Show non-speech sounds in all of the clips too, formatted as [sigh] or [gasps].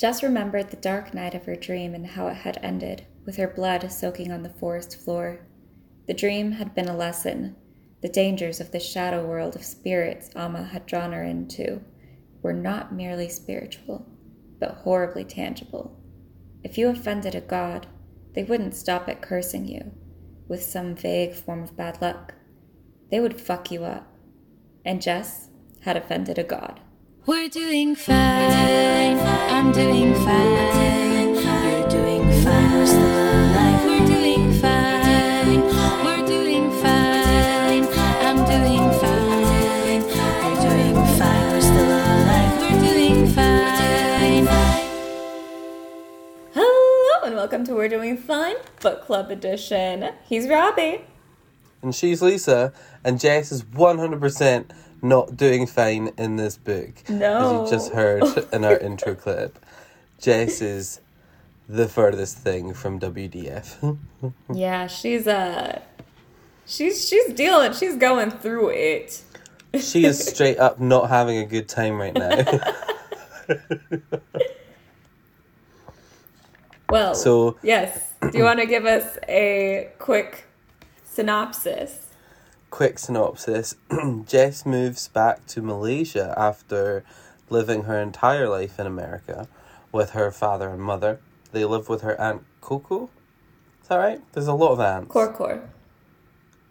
Jess remembered the dark night of her dream and how it had ended, with her blood soaking on the forest floor. The dream had been a lesson. The dangers of the shadow world of spirits Amma had drawn her into were not merely spiritual, but horribly tangible. If you offended a god, they wouldn't stop at cursing you with some vague form of bad luck. They would fuck you up. And Jess had offended a god. We're doing fine. I'm doing fine. You're doing fine. We're still alive. We're doing fine. We're doing fine. I'm doing fine. You're doing fine. We're still alive. We're doing fine. Hello and welcome to We're Doing Fine Book Club Edition. He's Robbie. and she's Lisa, and Jess is 100% not doing fine in this book. No. As you just heard [laughs] in our intro clip. Jess is the furthest thing from WDF. [laughs] Yeah, she's uh she's she's dealing, she's going through it. she is straight up not having a good time right now. [laughs] Well, So- yes. Do you want to give us a quick synopsis? Quick synopsis [clears throat] Jess moves back to Malaysia after living her entire life in America with her father and mother. They live with her aunt Coco. Is that right? There's a lot of aunts. Korkor.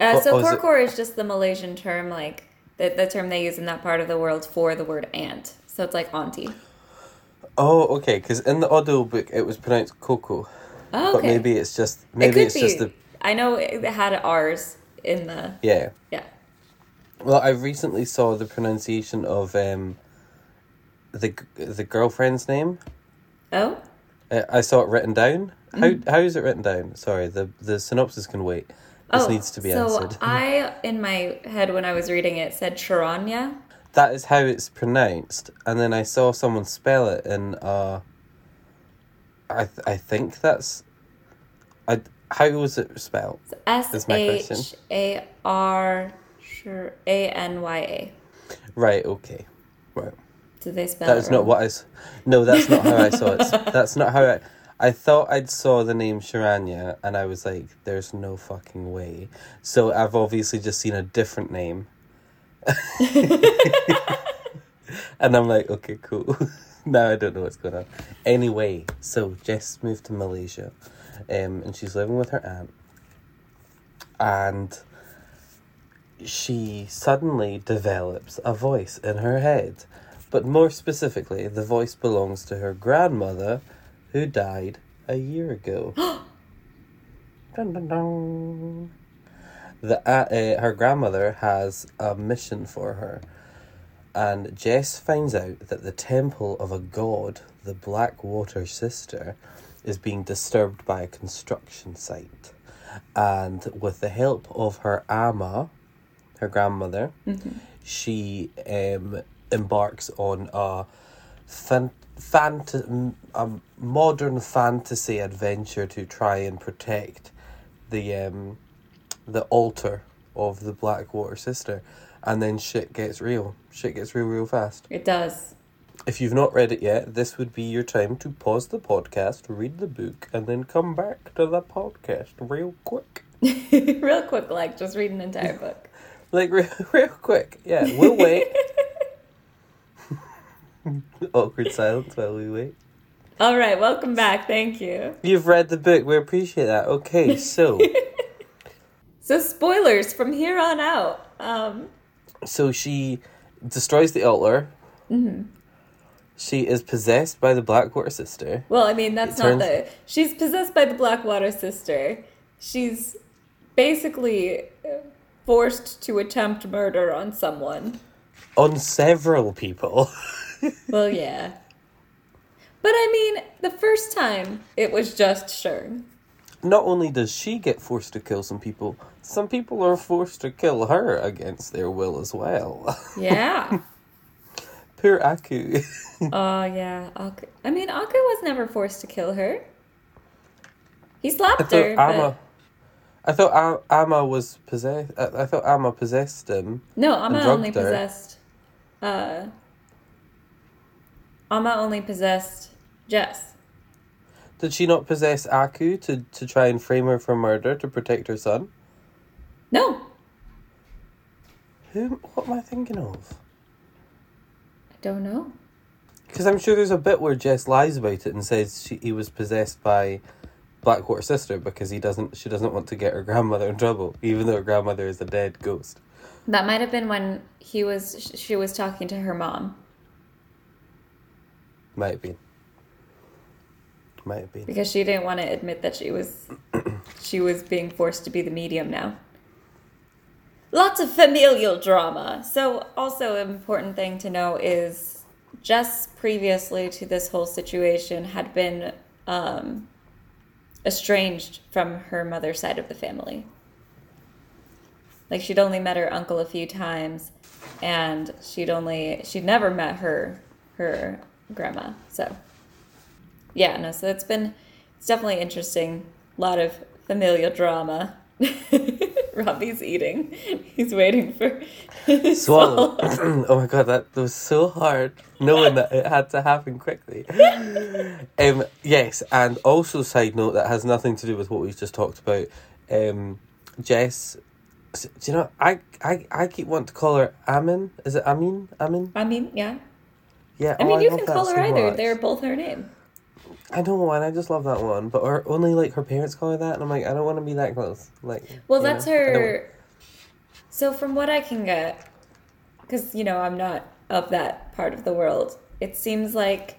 Uh, so oh, is it- Korkor is just the Malaysian term, like the, the term they use in that part of the world for the word aunt. So it's like auntie. Oh, okay. Because in the audio book it was pronounced Coco, Oh, but maybe it's just it maybe could it's be. just the I know it had R's in the yeah. yeah. Well, I recently saw the pronunciation of um the the girlfriend's name. Oh, Uh, I saw it written down. How Mm. how is it written down? Sorry, the the synopsis can wait. This oh. needs to be so answered. [laughs] I in my head when I was reading it said Charanya. That is how it's pronounced, and then I saw someone spell it in. Uh, I th- I think that's. I how was it spelled? S That's. H A R A N Y A. Right. Okay. Right. Did they spell That it is not what I. No, that's not how I saw it. [laughs] That's not how I. I thought I'd saw the name Sharanya, and I was like, "There's no fucking way." So I've obviously just seen a different name. [laughs] and I'm like, okay, cool. [laughs] now I don't know what's going on. Anyway, so Jess moved to Malaysia, um, and she's living with her aunt, and she suddenly develops a voice in her head. But more specifically, the voice belongs to her grandmother, who died a year ago. [gasps] dun, dun, dun. The, uh, uh, her grandmother has a mission for her, and Jess finds out that the temple of a god, the Blackwater Sister, is being disturbed by a construction site. And with the help of her ama, her grandmother, she um, embarks on a fan- fant- a modern fantasy adventure to try and protect the um, the altar of the Blackwater Sister, and then shit gets real. Shit gets real, real fast. It does. If you've not read it yet, this would be your time to pause the podcast, read the book, and then come back to the podcast real quick. [laughs] Real quick, like just read an entire [laughs] book. Like real, [laughs] real quick. Yeah, we'll wait. Awkward silence while we wait. All right, welcome back. Thank you. You've read the book. We appreciate that. Okay, so So spoilers from here on out. Um, so she destroys the altar. She is possessed by the Blackwater sister. well, I mean that's It not turns- the. She's possessed by the Blackwater sister. She's basically forced to attempt murder on someone. on several people. [laughs] Well, yeah. But I mean, the first time it was just Shern. Not only does she get forced to kill some people, some people are forced to kill her against their will as well. [laughs] Yeah. Poor Aku. [laughs] Oh yeah. Aku. I mean, Aku was never forced to kill her. He I slapped thought her. but- Amma. I thought Amma was possessed. I, I thought Amma possessed him. No, Amma only possessed. Uh, Amma only possessed Jess. Did she not possess Aku to, to try and frame her for murder to protect her son? No, Who? What am I thinking of? Don't know. Because I'm sure there's a bit where Jess lies about it and says she, he was possessed by Blackwater sister because he doesn't. She doesn't want to get her grandmother in trouble, even though her grandmother is a dead ghost. That might have been when he was she was talking to her mom Might have been. Might have been. because she didn't want to admit that she was [clears throat] she was being forced to be the medium now. Lots of familial drama. So also an important thing to know is Jess previously to this whole situation had been um, estranged from her mother's side of the family. Like she'd only met her uncle a few times, and she'd only she'd never met her her grandma. So yeah, no. So it's been it's definitely interesting. A lot of familial drama. [laughs] Robbie's eating. He's waiting for his Swallow. [clears throat] oh my god, that was so hard knowing that it had to happen quickly. [laughs] um, yes, and also side note that has nothing to do with what we've just talked about. Um, Jess, do you know? I, I I keep wanting to call her Amin. Is it Amin? Amin? I mean, yeah. Yeah. I oh, mean, you love can call her so either. much. They're both her name. I don't know, and I just love that one. But her, only like her parents call her that, and I'm like, I don't want to be that close. Like, Well, that's know, her. So, from what I can get, because, you know, I'm not of that part of the world, it seems like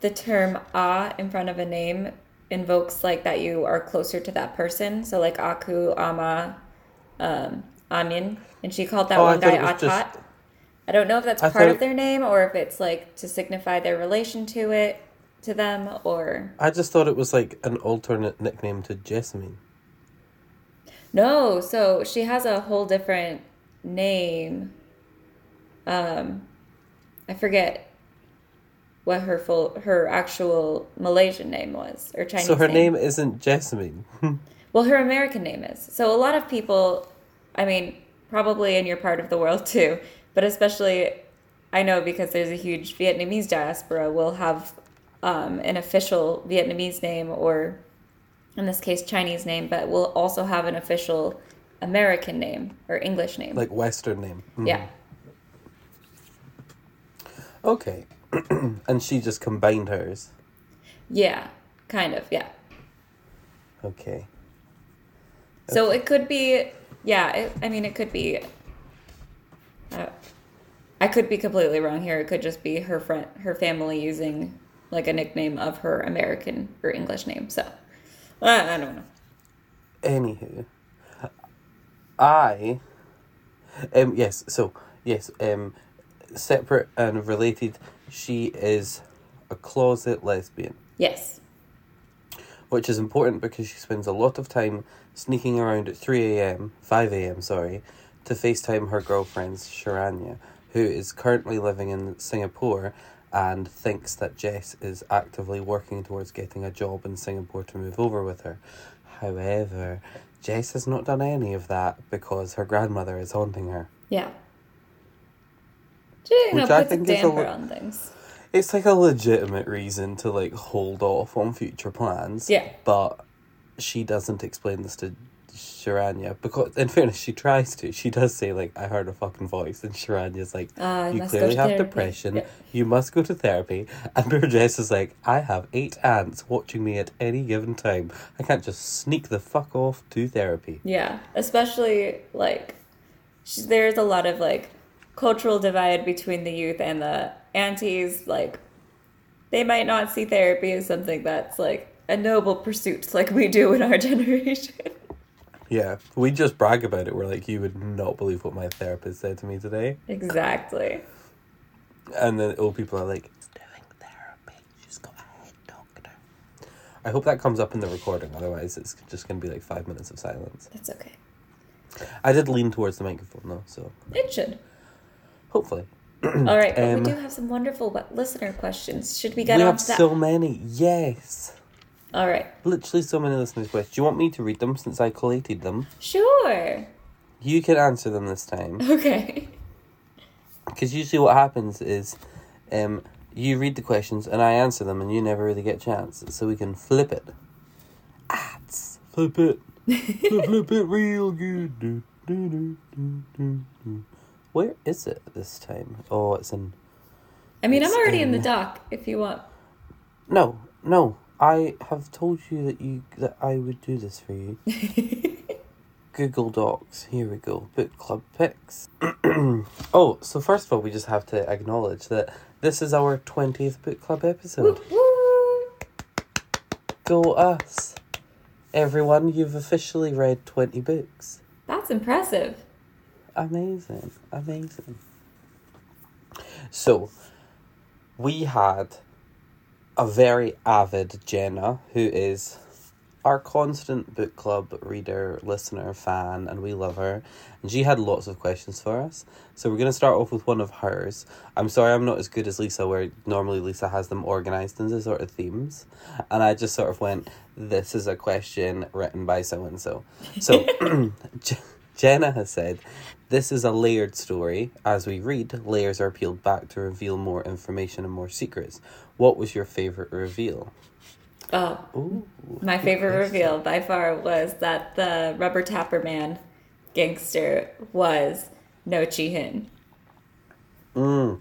the term ah in front of a name invokes like that you are closer to that person. So, like Aku, Ama, um, Amin. And she called that Oh, one guy Atat. just- I don't know if that's I part thought of their name or if it's like to signify their relation to it, to them, or. I just thought it was like an alternate nickname to Jessamyn. No, so she has a whole different name. Um, I forget what her full her actual Malaysian name was or Chinese. So her name isn't Jessamyn. [laughs] Well, her American name is. So a lot of people, I mean, probably in your part of the world too, but especially I know because there's a huge Vietnamese diaspora, will have um, an official Vietnamese name or, in this case, Chinese name, but will also have an official American name or English name. like Western name. Mm. yeah. Okay. [clears throat] and she just combined hers. Yeah, kind of, yeah. Okay. So it could be, yeah. It, I mean, it could be. Uh, I could be completely wrong here. It could just be her friend, her family using like a nickname of her American or English name. So I, I don't know. Anywho, I, um, yes. So yes, um, separate and related. She is a closet lesbian, Yes. which is important because she spends a lot of time sneaking around at three a.m., five a.m. Sorry, to FaceTime her girlfriend Sharanya, who is currently living in Singapore. And thinks that Jess is actively working towards getting a job in Singapore to move over with her. However, Jess has not done any of that because her grandmother is haunting her. Yeah. She Which I think is a lo- on things. It's like a legitimate reason to like hold off on future plans. Yeah. But she doesn't explain this to Sharanya because, in fairness, she tries to. She does say like, "I heard a fucking voice," and Sharanya's like, I "You clearly have therapy." depression. Yeah. You must go to therapy." And poor Jess is like, "I have eight ants watching me at any given time. I can't just sneak the fuck off to therapy." Yeah, especially like there's a lot of like cultural divide between the youth and the aunties. Like they might not see therapy as something that's like a noble pursuit, like we do in our [laughs] generation. Yeah, we just brag about it. We're like, you would not believe what my therapist said to me today. exactly. And then old people are like, "She's doing therapy. She's got a head doctor." I hope that comes up in the recording. Otherwise, it's just going to be like five minutes of silence. That's okay. I did lean towards the microphone though, so It should. hopefully. [clears throat] All right, but Um, we do have some wonderful listener questions. Should we We get on have to that? so many. Yes, All right. literally so many listeners' questions. Do you want me to read them since I collated them? Sure. You can answer them this time. Okay. Because usually what happens is, um, you read the questions and I answer them, and you never really get a chance, so we can flip it. Ads. Flip it. flip, flip it real good. Do, do, do, do, do, do. Where is it this time? Oh, it's in. I mean, I'm already in the dock if you want. No, no. I have told you that you that I would do this for you. [laughs] Google Docs. Here we go. Book club picks. [clears throat] oh, so first of all, we just have to acknowledge that this is our twentieth book club episode. Go us! Everyone, you've officially read twenty books. That's impressive. Amazing, amazing. So, we had a very avid Jenna who is our constant book club reader, listener, fan, and we love her. And she had lots of questions for us. So, we're going to start off with one of hers. I'm sorry I'm not as good as Lisa, where normally Lisa has them organized into sort of themes. And I just sort of went, this is a question written by so and so. So, Jenna has said, This is a layered story. As we read, layers are peeled back to reveal more information and more secrets. What was your favourite reveal? Oh, Ooh. my favorite reveal by far was that the rubber tapper man gangster was No Chee Hin, Mm.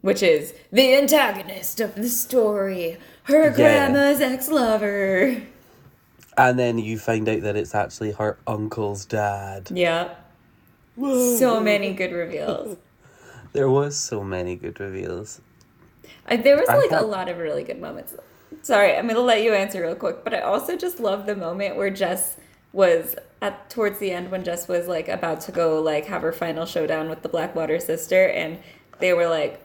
which is the antagonist of the story, her grandma's ex lover. And then you find out that it's actually her uncle's dad. Yeah. So many good reveals. [laughs] There was so many good reveals. I, there was like a lot of really good moments. Sorry, I'm gonna let you answer real quick, but I also just love the moment where Jess was at towards the end when Jess was like about to go like have her final showdown with the Blackwater sister, and they were like,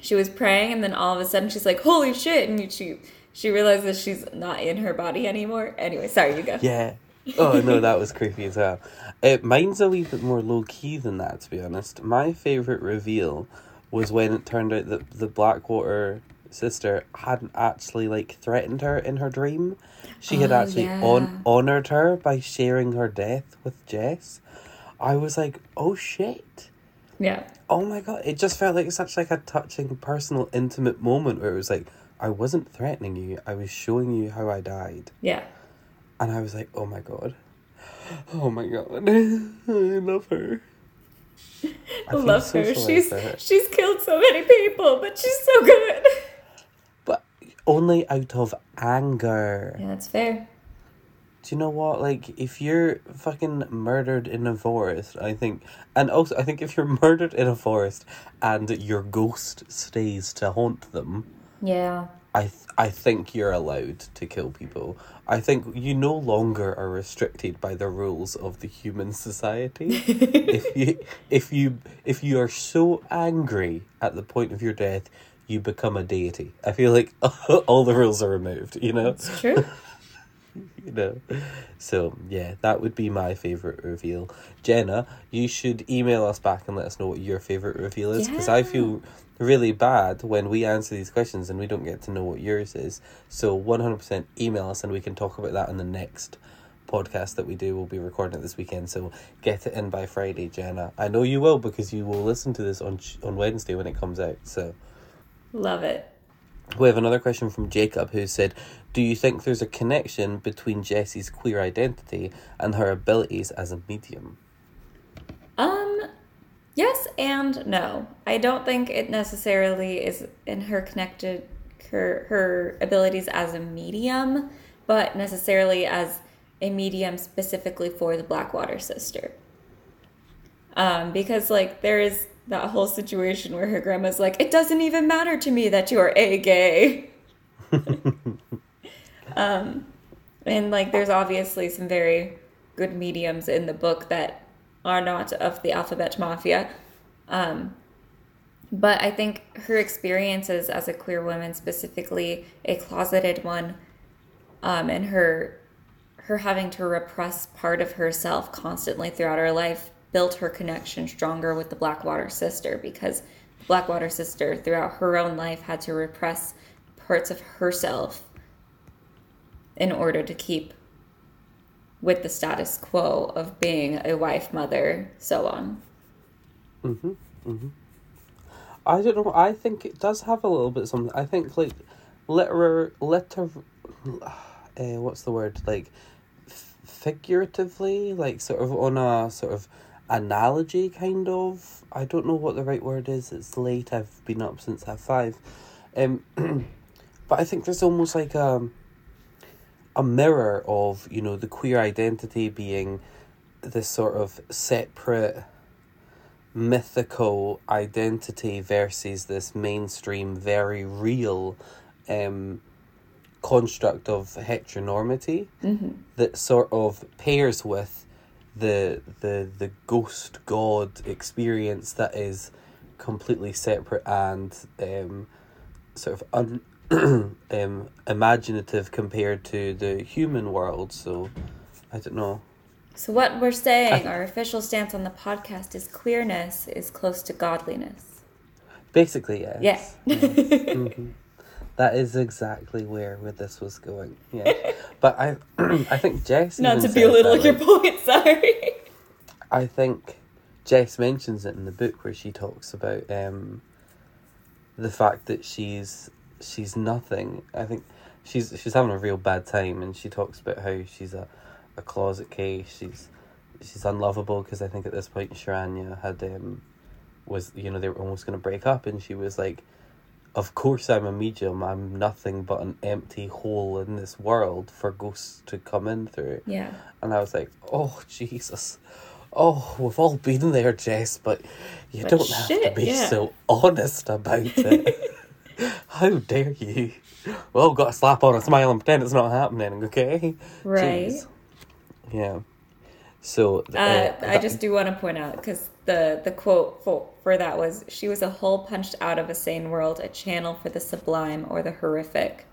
she was praying, and then all of a sudden she's like, "Holy shit!" and she she realizes she's not in her body anymore. Anyway, sorry, you go. Yeah. Oh no, that was creepy as well. It mine's a wee bit more low key than that, to be honest. My favorite reveal was when it turned out that the Blackwater sister hadn't actually like threatened her in her dream. She had Oh, actually yeah. on honored her by sharing her death with Jess. I was like, oh shit. Yeah, Oh my god! It just felt like such like a touching, personal, intimate moment where it was like I wasn't threatening you. I was showing you how I died. yeah. And I was like, oh my god. Oh my god. [laughs] I love her. I love her. She's her. she's killed so many people, but she's so good. But only out of anger. Yeah, that's fair. Do you know what? Like, if you're fucking murdered in a forest, I think. And also, I think if you're [laughs] murdered in a forest and your ghost stays to haunt them, Yeah. I th- I think you're allowed to kill people. I think you no longer are restricted by the rules of the human society. [laughs] if you if you if you are so angry at the point of your death, you become a deity. I feel like [laughs] all the rules are removed. You know, It's true. [laughs] you know. So yeah, that would be my favorite reveal. Jenna, you should email us back and let us know what your favorite reveal is because I feel really bad when we answer these questions and we don't get to know what yours is. So one hundred percent email us and we can talk about that in the next podcast that we do. We'll be recording it this weekend, so get it in by Friday, Jenna. I know you will because you will listen to this on on Wednesday when it comes out. So. Love it. We have another question from Jacob who said, Do you think there's a connection between Jessie's queer identity and her abilities as a medium? Um, yes and no. I don't think it necessarily is in her connected her her abilities as a medium, but necessarily as a medium specifically for the Blackwater sister. Um, because like there is that whole situation where her grandma's like, "It doesn't even matter to me that you are a gay." [laughs] [laughs] um, and like there's obviously some very good mediums in the book that are not of the alphabet mafia. Um, but I think her experiences as a queer woman, specifically a closeted one, um, and her her having to repress part of herself constantly throughout her life built her connection stronger with the Blackwater sister because the Blackwater sister throughout her own life had to repress parts of herself in order to keep with the status quo of being a wife, mother, so on. I don't know. I think it does have a little bit of something. I think like literar liter, uh, [sighs] what's the word like, f- figuratively, like sort of on a sort of analogy kind of. I don't know what the right word is. It's late. I've been up since half five, um, [clears throat] but I think there's almost like a a mirror of you know the queer identity being this sort of separate mythical identity versus this mainstream very real um construct of heteronormity that sort of pairs with the the the ghost god experience that is completely separate and um sort of un [clears throat] um imaginative compared to the human world so i don't know So what we're saying, our official stance on the podcast is queerness is close to godliness. basically yes Yeah. [laughs] That is exactly where where this was going. Yeah, but I [clears throat] I think Jess. Not to said belittle that, your like, point, [laughs] sorry. I think Jess mentions it in the book where she talks about um the fact that she's she's nothing. I think she's she's having a real bad time, and she talks about how she's a, a closet case. She's she's unlovable because I think at this point Sharanya had um was you know they were almost going to break up, and she was like. Of course, I'm a medium. I'm nothing but an empty hole in this world for ghosts to come in through. Yeah. And I was like, oh, Jesus. Oh, we've all been there, Jess, but you But don't have to be yeah. so honest about it. [laughs] [laughs] How dare you? Well, got a slap on a smile and pretend it's not happening, okay? Right. Jeez. Yeah. So, uh, Uh, I just do want to point out because the the quote for, for that was she was a hole punched out of a sane world, a channel for the sublime or the horrific.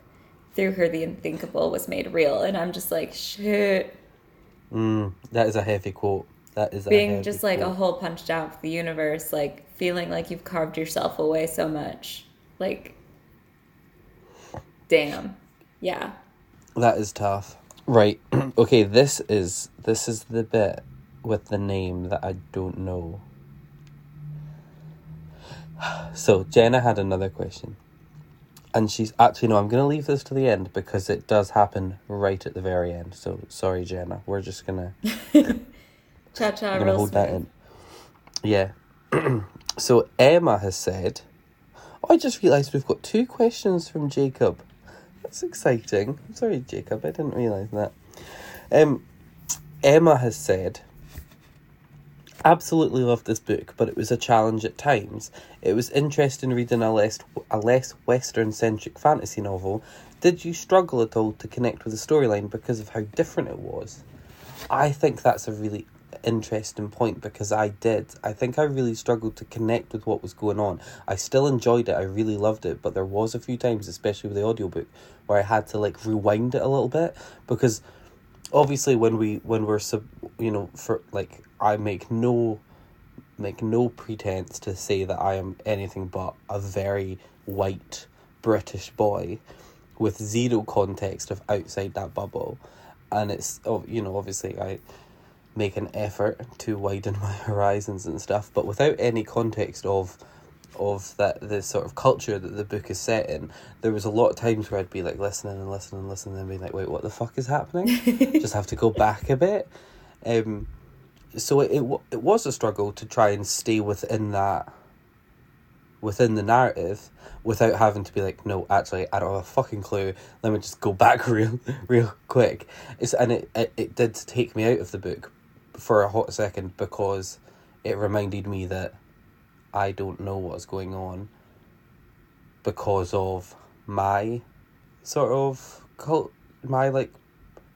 Through her, the unthinkable was made real, and I'm just like shit. Mm, that is a heavy quote. That is a Being just like a hole punched out of the universe, like feeling like you've carved yourself away so much, like, damn, yeah. That is tough. Right. [clears throat] okay, this is this is the bit with the name that I don't know. [sighs] So Jenna had another question. And she's actually no, I'm gonna leave this to the end because it does happen right at the very end. So sorry, Jenna. We're just gonna [laughs] Cha cha, I'm gonna real hold that in. Yeah. [clears throat] so Emma has said I just realised we've got two questions from Jacob. That's exciting. I'm sorry, Jacob, I didn't realise that. Um Emma has said Absolutely loved this book, but it was a challenge at times. It was interesting reading a less a less Western centric fantasy novel. Did you struggle at all to connect with the storyline because of how different it was? I think that's a really interesting point because I did. I think I really struggled to connect with what was going on. I still enjoyed it. I really loved it, but there was a few times, especially with the audiobook, where I had to like rewind it a little bit because obviously when we when we're sub, you know, for like I make no make no pretense to say that I am anything but a very white British boy with zero context of outside that bubble. And it's, oh, you know, obviously I make an effort to widen my [laughs] horizons and stuff, but without any context of of that the sort of culture that the book is set in, there was a lot of times where I'd be like listening and listening and listening and being like, wait, what the fuck is happening? [laughs] Just have to go back a bit. Um, so it, it it was a struggle to try and stay within that within the narrative without having to be like no actually i don't have a fucking clue let me just go back [laughs] real real quick it's and it, it, it did take me out of the book for a hot second because it reminded me that i don't know what's going on because of my sort of cult my like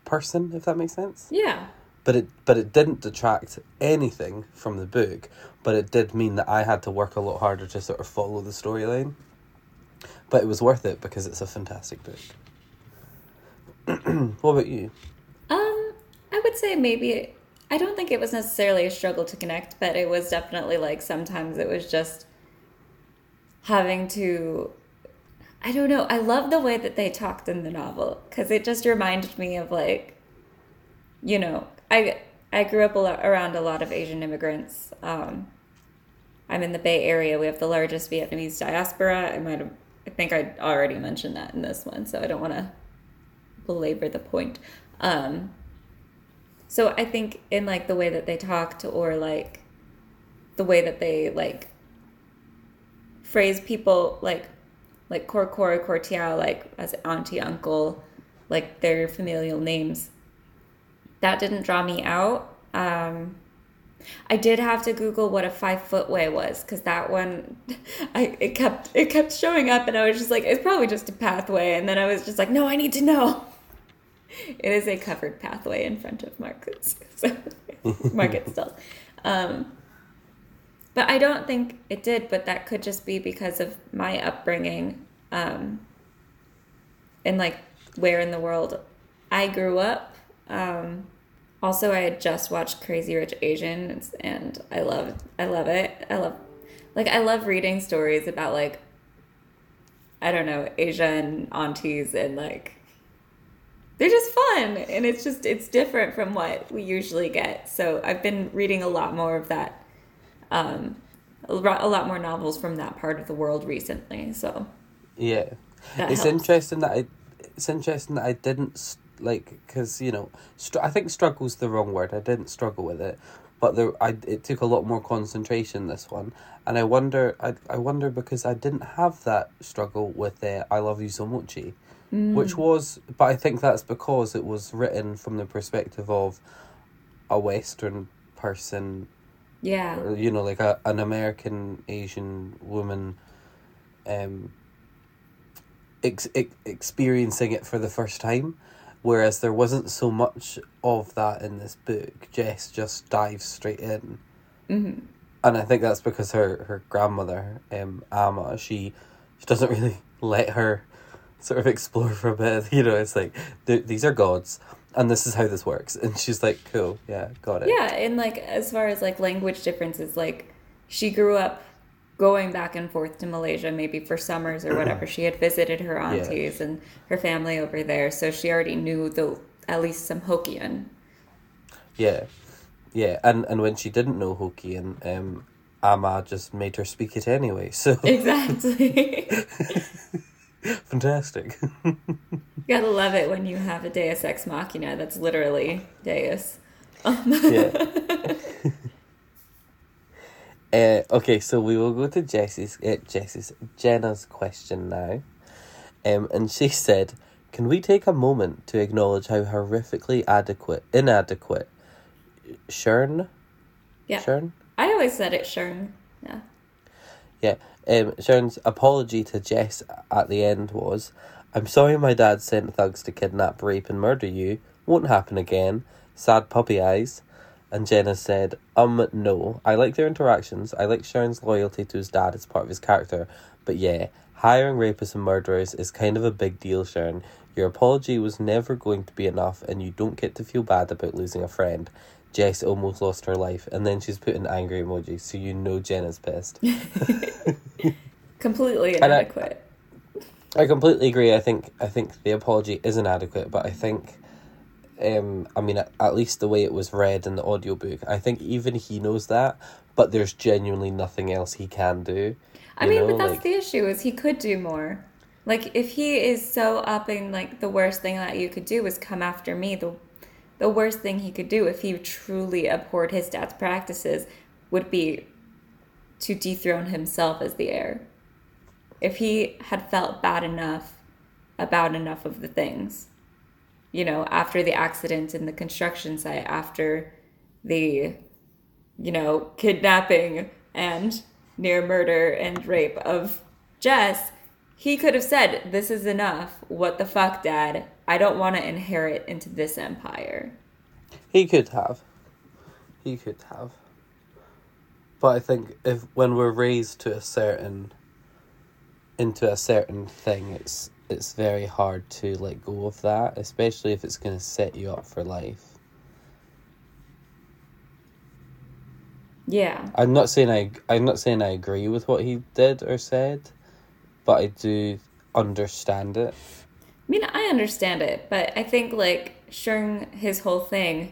person if that makes sense. Yeah. but it but it didn't detract anything from the book but it did mean that i had to work a lot harder to sort of follow the storyline. But it was worth it because it's a fantastic book. [clears throat] What about you? Um, I would say maybe I don't think it was necessarily a struggle to connect, but it was definitely like sometimes it was just having to I don't know. I love the way that they talked in the novel cuz it just reminded me of like you know, I I grew up a lot around a lot of Asian immigrants um I'm in the Bay Area. We have the largest Vietnamese diaspora. I might have, I think I already mentioned that in this one, so I don't want to belabor the point. Um, so I think in like the way that they talked or like the way that they like phrase people like like Cor Cor Cortiao like as auntie uncle like their familial names that didn't draw me out um I did have to Google what a five foot way was because that one, [laughs] I it kept it kept showing up, and I was just like, it's probably just a pathway, and then I was just like, no, I need to know. It is a covered pathway in front of markets, [laughs] so market still. Um, but I don't think it did. But that could just be because of my upbringing, um, and like where in the world I grew up. Um, also, I had just watched Crazy Rich Asians, and I love, I love it. I love, like, I love reading stories about like, I don't know, Asian aunties, and like, they're just fun, and it's just it's different from what we usually get. So I've been reading a lot more of that, um, a lot more novels from that part of the world recently. So Yeah, it's helps. interesting that I. It's interesting that I didn't like because you know, str- I think struggle's the wrong word. I didn't struggle with it, but there, I it took a lot more concentration this one, and I wonder, I I wonder because I didn't have that struggle with uh, "I Love You So Mochi," which was, but I think that's because it was written from the perspective of a Western person yeah, or, you know, like a an American Asian woman, um, ex- ex- experiencing it for the first time, whereas there wasn't so much of that in this book. Jess just dives straight in, hmm and I think that's because her her grandmother, um, Amma, she she doesn't [laughs] really let her sort of explore for a bit. [laughs] You know, it's like these are gods. And this is how this works, [laughs] and she's like, "Cool, yeah, got it." Yeah, and like as far as like language differences, like she grew up going back and forth to Malaysia maybe for summers or whatever. [clears throat] She had visited her aunties and her family over there, so she already knew the at least some Hokkien. Yeah, yeah, and and when she didn't know Hokkien, um, Amma just made her speak it anyway. [laughs] So Exactly. [laughs] fantastic. you Gotta love it when you have a Deus Ex Machina that's literally Deus. yeah. [laughs] uh, okay, so we will go to Jessie's uh, Jessie's Jenna's question now, um, and she said, "Can we take a moment to acknowledge how horrifically adequate, inadequate, Shern, Yeah. Shern, I always said it, Shern. Yeah. Yeah, um, Shern's apology to Jess at the end was, I'm sorry my dad sent thugs to kidnap, rape, and murder you. Won't happen again. Sad puppy eyes. And Jenna said, um, no. I like their interactions. I like Shern's loyalty to his dad as part of his character. But yeah, hiring rapists and murderers is kind of a big deal, Sharon. Your apology was never going to be enough, and you don't get to feel bad about losing a friend. Jess almost lost her life, and then she's put an angry emoji, so you know Jenna's pissed. [laughs] Completely And I- inadequate. I completely agree. I think I think the apology is inadequate, but I think, um, I mean, at, at least the way it was read in the audiobook, I think even he knows that. But there's genuinely nothing else he can do. I mean, know, but that's like- the issue is he could do more. Like if he is so up in like the worst thing that you could do is come after me, the the worst thing he could do if he truly abhorred his dad's practices would be to dethrone himself as the heir. If he had felt bad enough about enough of the things, you know, after the accident in the construction site, after the you know, kidnapping and near murder and rape of Jess, he could have said, This is enough. What the fuck, Dad? I don't want to inherit into this empire. He could have. He could have. But I think if when we're raised to a certain into a certain thing, it's it's very hard to let go of that, especially if it's going to set you up for life. Yeah. I'm not saying I I'm not saying I agree with what he did or said, but I do understand it. I mean, I understand it, but I think like Shung, his whole thing,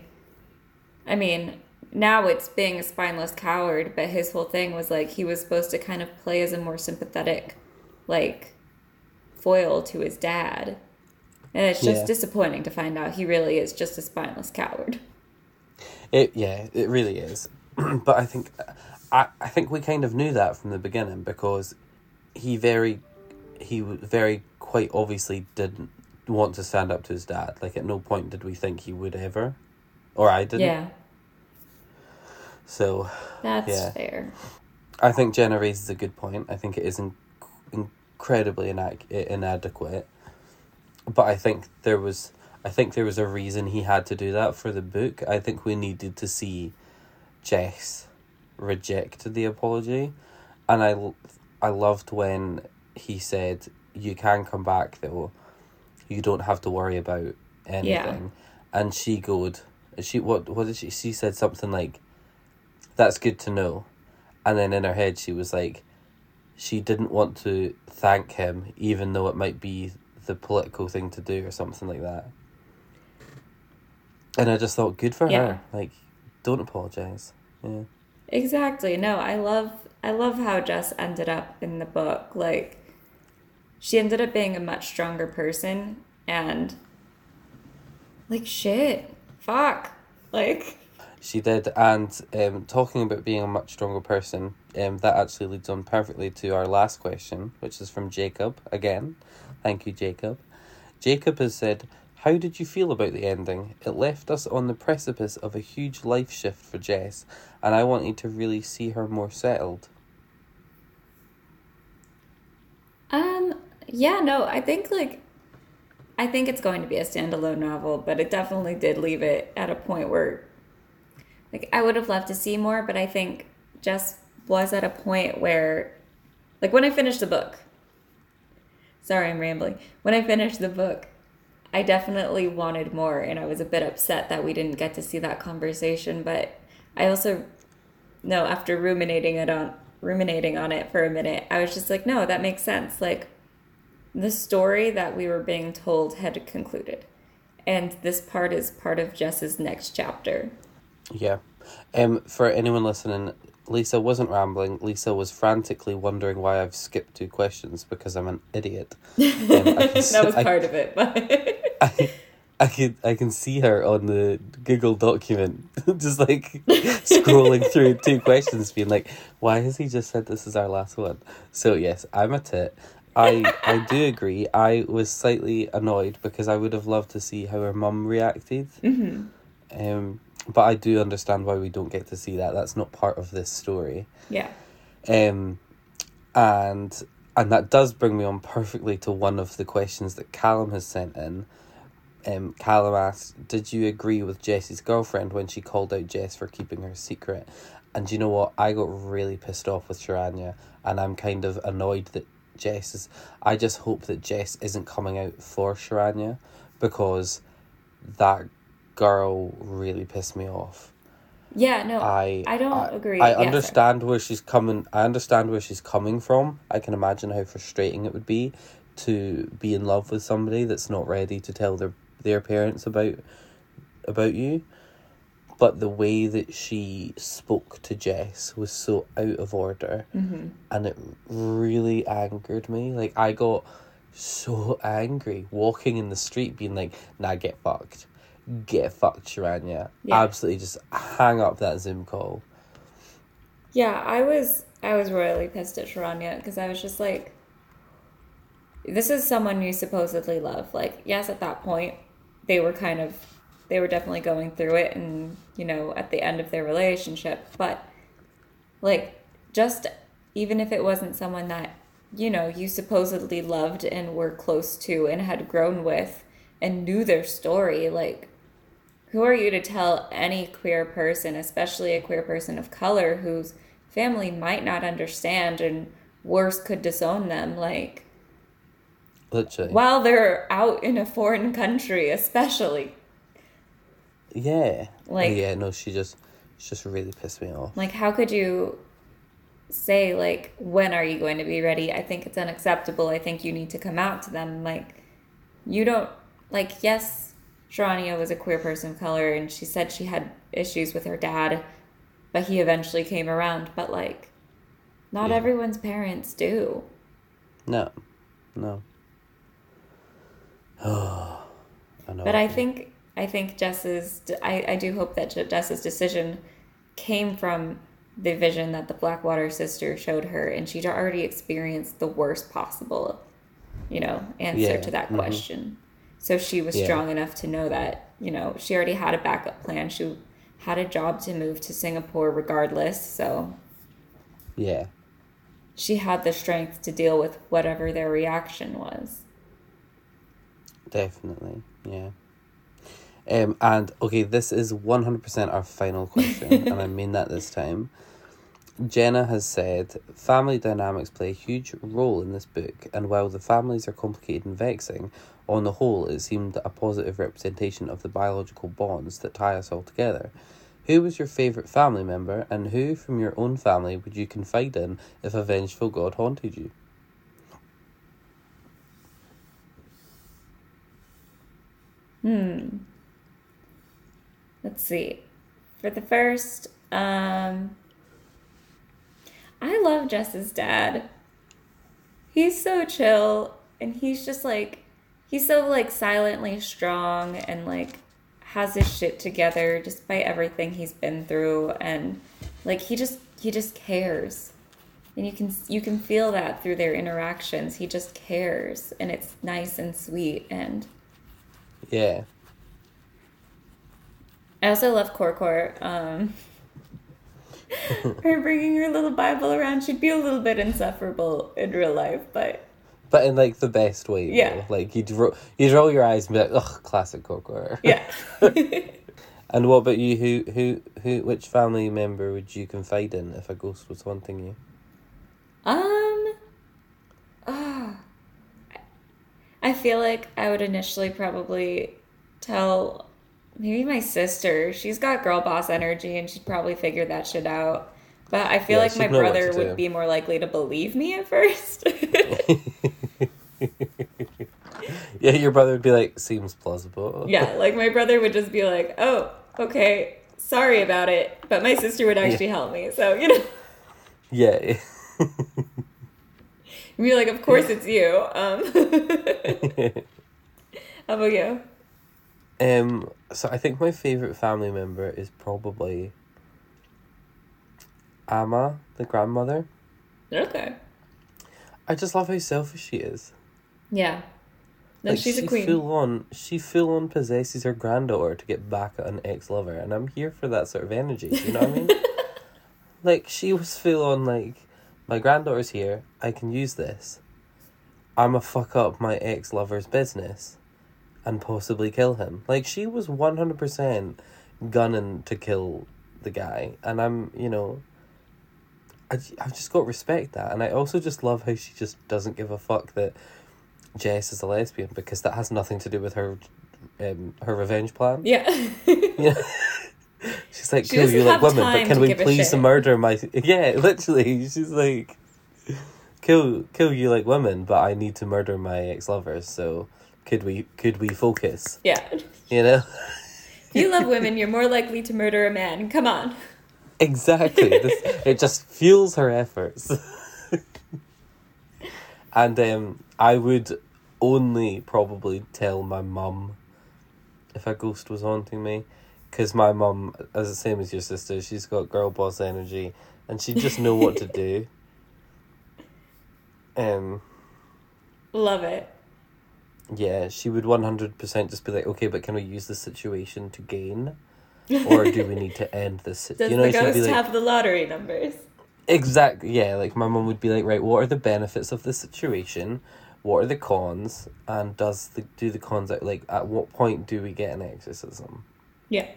I mean, now it's being a spineless coward, but his whole thing was like he was supposed to kind of play as a more sympathetic, like, foil to his dad. And it's just Yeah. disappointing to find out he really is just a spineless coward. It yeah, it really is. [clears throat] but I think I I think we kind of knew that from the beginning because he very he very quite obviously didn't want to stand up to his dad. Like at no point did we think he would ever, or I didn't. Yeah, So that's Yeah. fair. I think Jenna raises a good point. I think it is in- incredibly inac- inadequate, but I think there was I think there was a reason he had to do that for the book. I think we needed to see Jess reject the apology, and I I loved when he said, "You can come back though. You don't have to worry about anything." And she goed, she what what did she? She said something like, "That's good to know." And then in her head, she was like, she didn't want to thank him, even though it might be the political thing to do or something like that. And I just thought, good for Yeah. her. Like, don't apologize. Yeah. Exactly. No, I love I love how Jess ended up in the book. Like she ended up being a much stronger person and like shit. Fuck. Like She did, and um, talking about being a much stronger person, um, that actually leads on perfectly to our last question, which is from Jacob again. Thank you, Jacob. Jacob has said, How did you feel about the ending? It left us on the precipice of a huge life shift for Jess, and I wanted to really see her more settled. um yeah, no, I think like I think it's going to be a standalone novel, but it definitely did leave it at a point where like I would have loved to see more, but I think Jess was at a point where like when I finished the book, Sorry, I'm rambling. When I finished the book, I definitely wanted more, and I was a bit upset that we didn't get to see that conversation. But I also, no, after ruminating it on ruminating on it for a minute, I was just like, no, that makes sense. Like, the story that we were being told had concluded, and this part is part of Jess's next chapter. Yeah. Um, for anyone listening, Lisa wasn't rambling. Lisa was frantically wondering why I've skipped two questions because I'm an idiot. Um, [laughs] can that was I- part of it, but I, I can I can see her on the Google document, [laughs] just like scrolling through two questions, being like, "Why has he just said this is our last one?" So yes, I'm a tit. I I do agree. I was slightly annoyed because I would have loved to see how her mum reacted. Mm-hmm. Um, but I do understand why we don't get to see that. That's not part of this story. yeah, Um, and and that does bring me on perfectly to one of the questions that Callum has sent in. Um, Callum asked, "Did you agree with Jessie's girlfriend when she called out Jess for keeping her secret?" And you know what? I got really pissed off with Sharanya, and I'm kind of annoyed that Jess is. I just hope that Jess isn't coming out for Sharanya, because that girl really pissed me off. yeah. No, I I don't agree. I Yeah, sorry. understand where she's coming. I understand where she's coming from. I can imagine how frustrating it would be to be in love with somebody that's not ready to tell their their parents about about you. But the way that she spoke to Jess was so out of order, Mm-hmm. and it really angered me. Like I got so angry walking in the street, being like, "Nah, get fucked." Get fucked, Sharanya. Yeah. Absolutely just hang up that Zoom call. Yeah, I was I was royally pissed at Sharanya because I was just like, this is someone you supposedly love. Like, yes, at that point, they were kind of they were definitely going through it, and you know, at the end of their relationship, but like, just even if it wasn't someone that you know you supposedly loved and were close to and had grown with and knew their story, like who are you to tell any queer person, especially a queer person of color whose family might not understand and worse could disown them like Literally. while they're out in a foreign country especially Yeah. Oh, like- yeah, no, she just she just really pissed me off. like how could you say like when are you going to be ready i think it's unacceptable i think you need to come out to them like you don't like yes Sharanya was a queer person of color and she said she had issues with her dad but he eventually came around. But like, not Yeah. everyone's parents do. No, no. Oh, [sighs] I know. But I think I think Jess's I, I do hope that Jess's decision came from the vision that the Blackwater sister showed her, and she'd already experienced the worst possible, you know, answer Yeah, to that mhm. question. So she was Yeah. strong enough to know that you know she already had a backup plan. She had a job to move to Singapore regardless, so yeah, she had the strength to deal with whatever their reaction was. definitely, yeah. Um, and okay, this is one hundred percent our final question, [laughs] and I mean that this time. Jenna has said family dynamics play a huge role in this book, and while the families are complicated and vexing, on the whole, it seemed a positive representation of the biological bonds that tie us all together. Who was your favourite family member, and who from your own family would you confide in if a vengeful god haunted you? Let's see. For the first, um, I love Jess's dad. He's so chill, and he's just like, he's so like silently strong and like has his shit together despite everything he's been through, and like he just he just cares, and you can you can feel that through their interactions. He just cares, and it's nice and sweet, and Yeah, I also love Corcor. Um, [laughs] her bringing her little Bible around. She'd be a little bit insufferable in real life, but but in like the best way. though. Yeah. like you'd ro- you'd roll your eyes and be like, "Ugh, classic Coco." yeah. [laughs] And what about you? Who who who? Which family member would you confide in if a ghost was haunting you? um. ah. I feel like I would initially probably tell maybe my sister. She's got girl boss energy and she'd probably figure that shit out. But I feel Yeah, like my she'd know what brother would be more likely to believe me at first. [laughs] [laughs] Yeah, your brother would be like, "Seems plausible." Yeah, [laughs] like my brother would just be like, "Oh, okay, sorry about it," but my sister would actually help me. So you know, yeah. be like, "Of course it's you." Um, how about you? um. So I think my favorite family member is probably Amma, the grandmother. Okay. I just love how selfish she is. Yeah. No, like she's she a queen. full on she full on possesses her granddaughter to get back at an ex lover and I'm here for that sort of energy, you know what I mean? [laughs] Like she was full on like my granddaughter's here, I can use this. I'ma fuck up my ex lover's business and possibly kill him. Like she was one hundred percent gunning to kill the guy and I'm you know I, I've just got respect that and I also just love how she just doesn't give a fuck that Jess is a lesbian because that has nothing to do with her um her revenge plan. yeah. [laughs] Yeah. She's like, She cool, you like women, but can we please shit." murder my [laughs] Yeah, literally. She's like Kill kill you like women, but I need to murder my ex lovers, so could we could we focus? yeah. You know? You love women, you're more likely to murder a man. Come on. Exactly. This, it just fuels her efforts. [laughs] and um, I would only probably tell my mum if a ghost was haunting me. Because my mum, as the same as your sister, she's got girl boss energy and she'd just know what to do. [laughs] Um, Love it. Yeah, she would 100% just be like, okay, but can we use the situation to gain? Or do we need to end this? sit-" [laughs] Does you know, the ghost like, have the lottery numbers? Exactly. Yeah, like my mum would be like, right, what are the benefits of the situation? What are the cons? And does the do the cons like at what point do we get an exorcism? Yeah.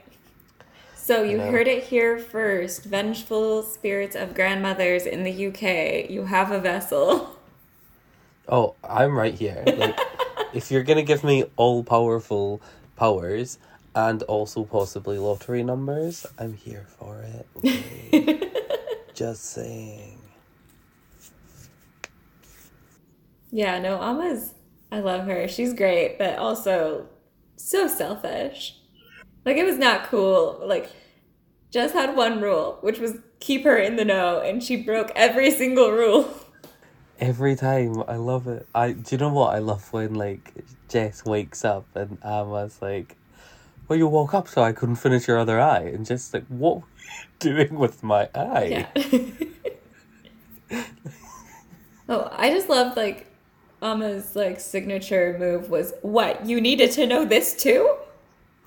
So you heard it here first. Vengeful spirits of grandmothers in the UK. You have a vessel. Oh, I'm right here. Like, [laughs] if you're gonna give me all powerful powers and also possibly lottery numbers, I'm here for it. okay? [laughs] Just saying. Yeah, no, Alma's. I love her. She's great, but also so selfish. Like it was not cool. Like just had one rule, which was keep her in the know, and she broke every single rule. [laughs] Every time, I love it. I do you know what I love when like Jess wakes up and Emma's like, "Well, you woke up so I couldn't finish your other eye," and is like, "What were you [laughs] doing with my eye?" Yeah. [laughs] oh, I just love like Ama's like signature move was what you needed to know this too.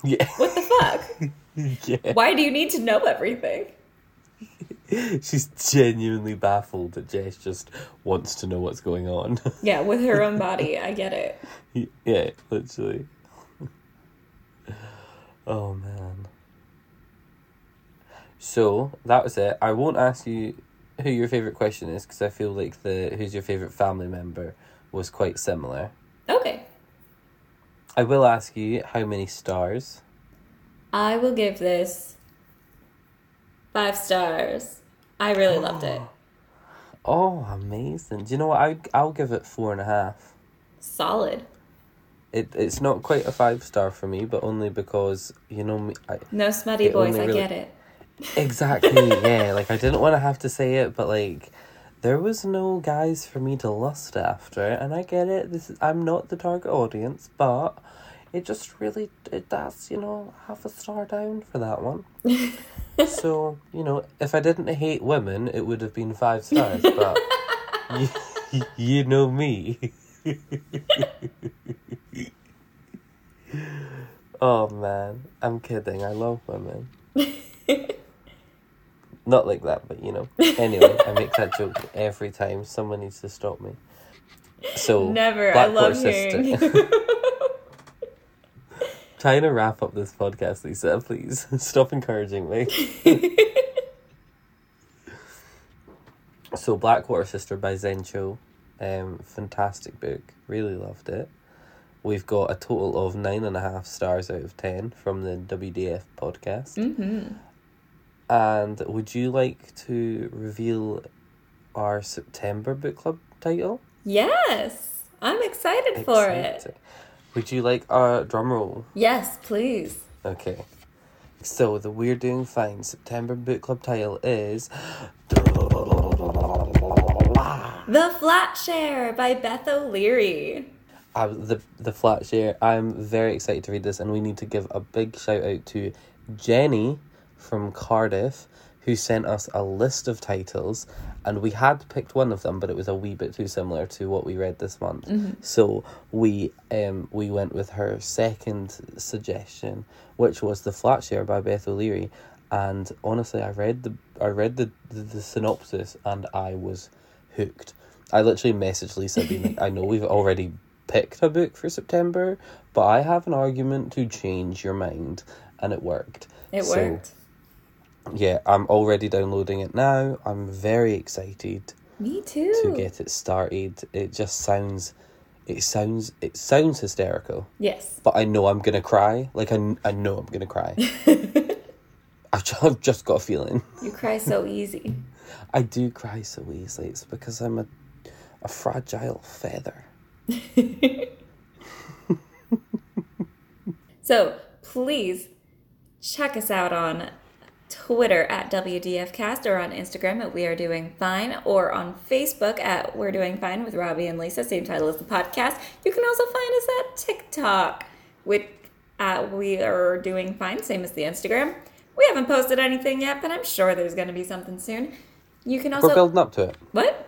Yeah, What the fuck? [laughs] yeah. Why do you need to know everything? [laughs] She's genuinely baffled that Jess just wants to know what's going on. [laughs] Yeah, with her own body, I get it. yeah, literally. [laughs] Oh man. So that was it. I won't ask you who your favorite question is because I feel like the who's your favorite family member was quite similar. Okay. I will ask you how many stars. I will give this five stars. I really loved it. [gasps] Oh, amazing! Do you know what? I I'll give it four and a half. Solid. It it's not quite a five star for me, but only because you know me. I, No smutty boys, only I get it. [laughs] Exactly, yeah. Like I didn't want to have to say it, but like there was no guys for me to lust after, and I get it. This is I'm not the target audience, but it just really it does, you know, half a star down for that one. [laughs] so, you know, if I didn't hate women, it would have been five stars, but [laughs] you, [laughs] you know me. oh man, I'm kidding. I love women. Not like that, but you know. Anyway, I make that joke every time. Someone needs to stop me. So Never. I love sister- hearing. Trying to wrap up this podcast, Lisa. Please [laughs] stop encouraging me. [laughs] so, Blackwater Sister by Zen Cho, um, fantastic book. Really loved it. We've got a total of nine and a half stars out of ten from the WDF podcast. mm-hmm. And would you like to reveal our September book club title? Yes. I'm excited for it. Would you like a drum roll? Yes, please. Okay. So the We're Doing Fine September book club title is The Flat Share by Beth O'Leary. uh, the the flat share. I'm very excited to read this, and we need to give a big shout out to Jenny from Cardiff, who sent us a list of titles, and we had picked one of them, but it was a wee bit too similar to what we read this month. So we um we went with her second suggestion, which was the flat share by Beth O'Leary. And honestly, I read the I read the, the, the synopsis and I was hooked. I literally messaged Lisa being like, [laughs] I know we've already picked a book for September, but I have an argument to change your mind, and it worked. It So, worked. Yeah, I'm already downloading it now. I'm very excited Me too. to get it started. It just sounds, it sounds, it sounds hysterical. Yes. But I know I'm gonna cry. Like I, I know I'm gonna cry. [laughs] I've ju- I've just got a feeling. You cry so easy. [laughs] I do cry so easily. It's because I'm a, a fragile feather. [laughs] So please check us out on Twitter at WDFcast or on Instagram at We Are Doing Fine or on Facebook at We're Doing Fine with Robbie and Lisa, same title as the podcast. You can also find us at TikTok with at We Are Doing Fine, same as the Instagram. We haven't posted anything yet, but I'm sure there's going to be something soon. You can also We're building up to it. what?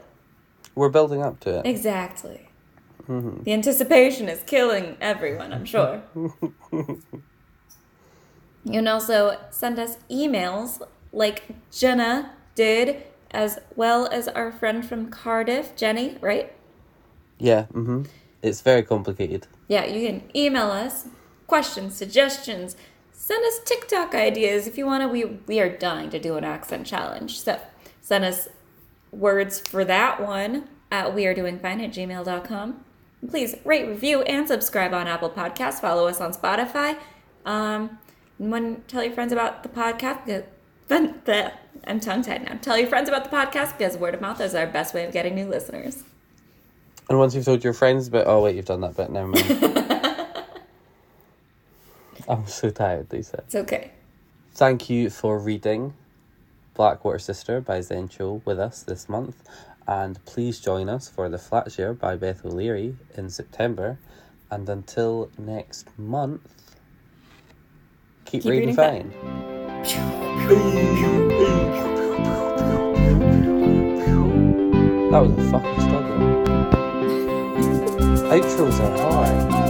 We're building up to it. Exactly. Mm-hmm. The anticipation is killing everyone, I'm sure. [laughs] you can also send us emails like Jenna did, as well as our friend from Cardiff, Jenny, right? Yeah. Mm-hmm. It's very complicated. Yeah, you can email us questions, suggestions, send us TikTok ideas if you want to. We, we are dying to do an accent challenge. So send us words for that one at wearedoingfine at gmail.com. Please rate, review, and subscribe on Apple Podcasts. Follow us on Spotify. Um, one, tell your friends about the podcast. Because, I'm tongue tied now. Tell your friends about the podcast because word of mouth is our best way of getting new listeners. And once you've told your friends, but oh wait, you've done that bit. Never mind. [laughs] I'm so tired, Lisa. It's okay. Thank you for reading Blackwater Sister by Zen Cho with us this month, and please join us for The Flatshare by Beth O'Leary in September. And until next month, Keep, Keep reading, reading That was a fucking struggle. Aprils are high.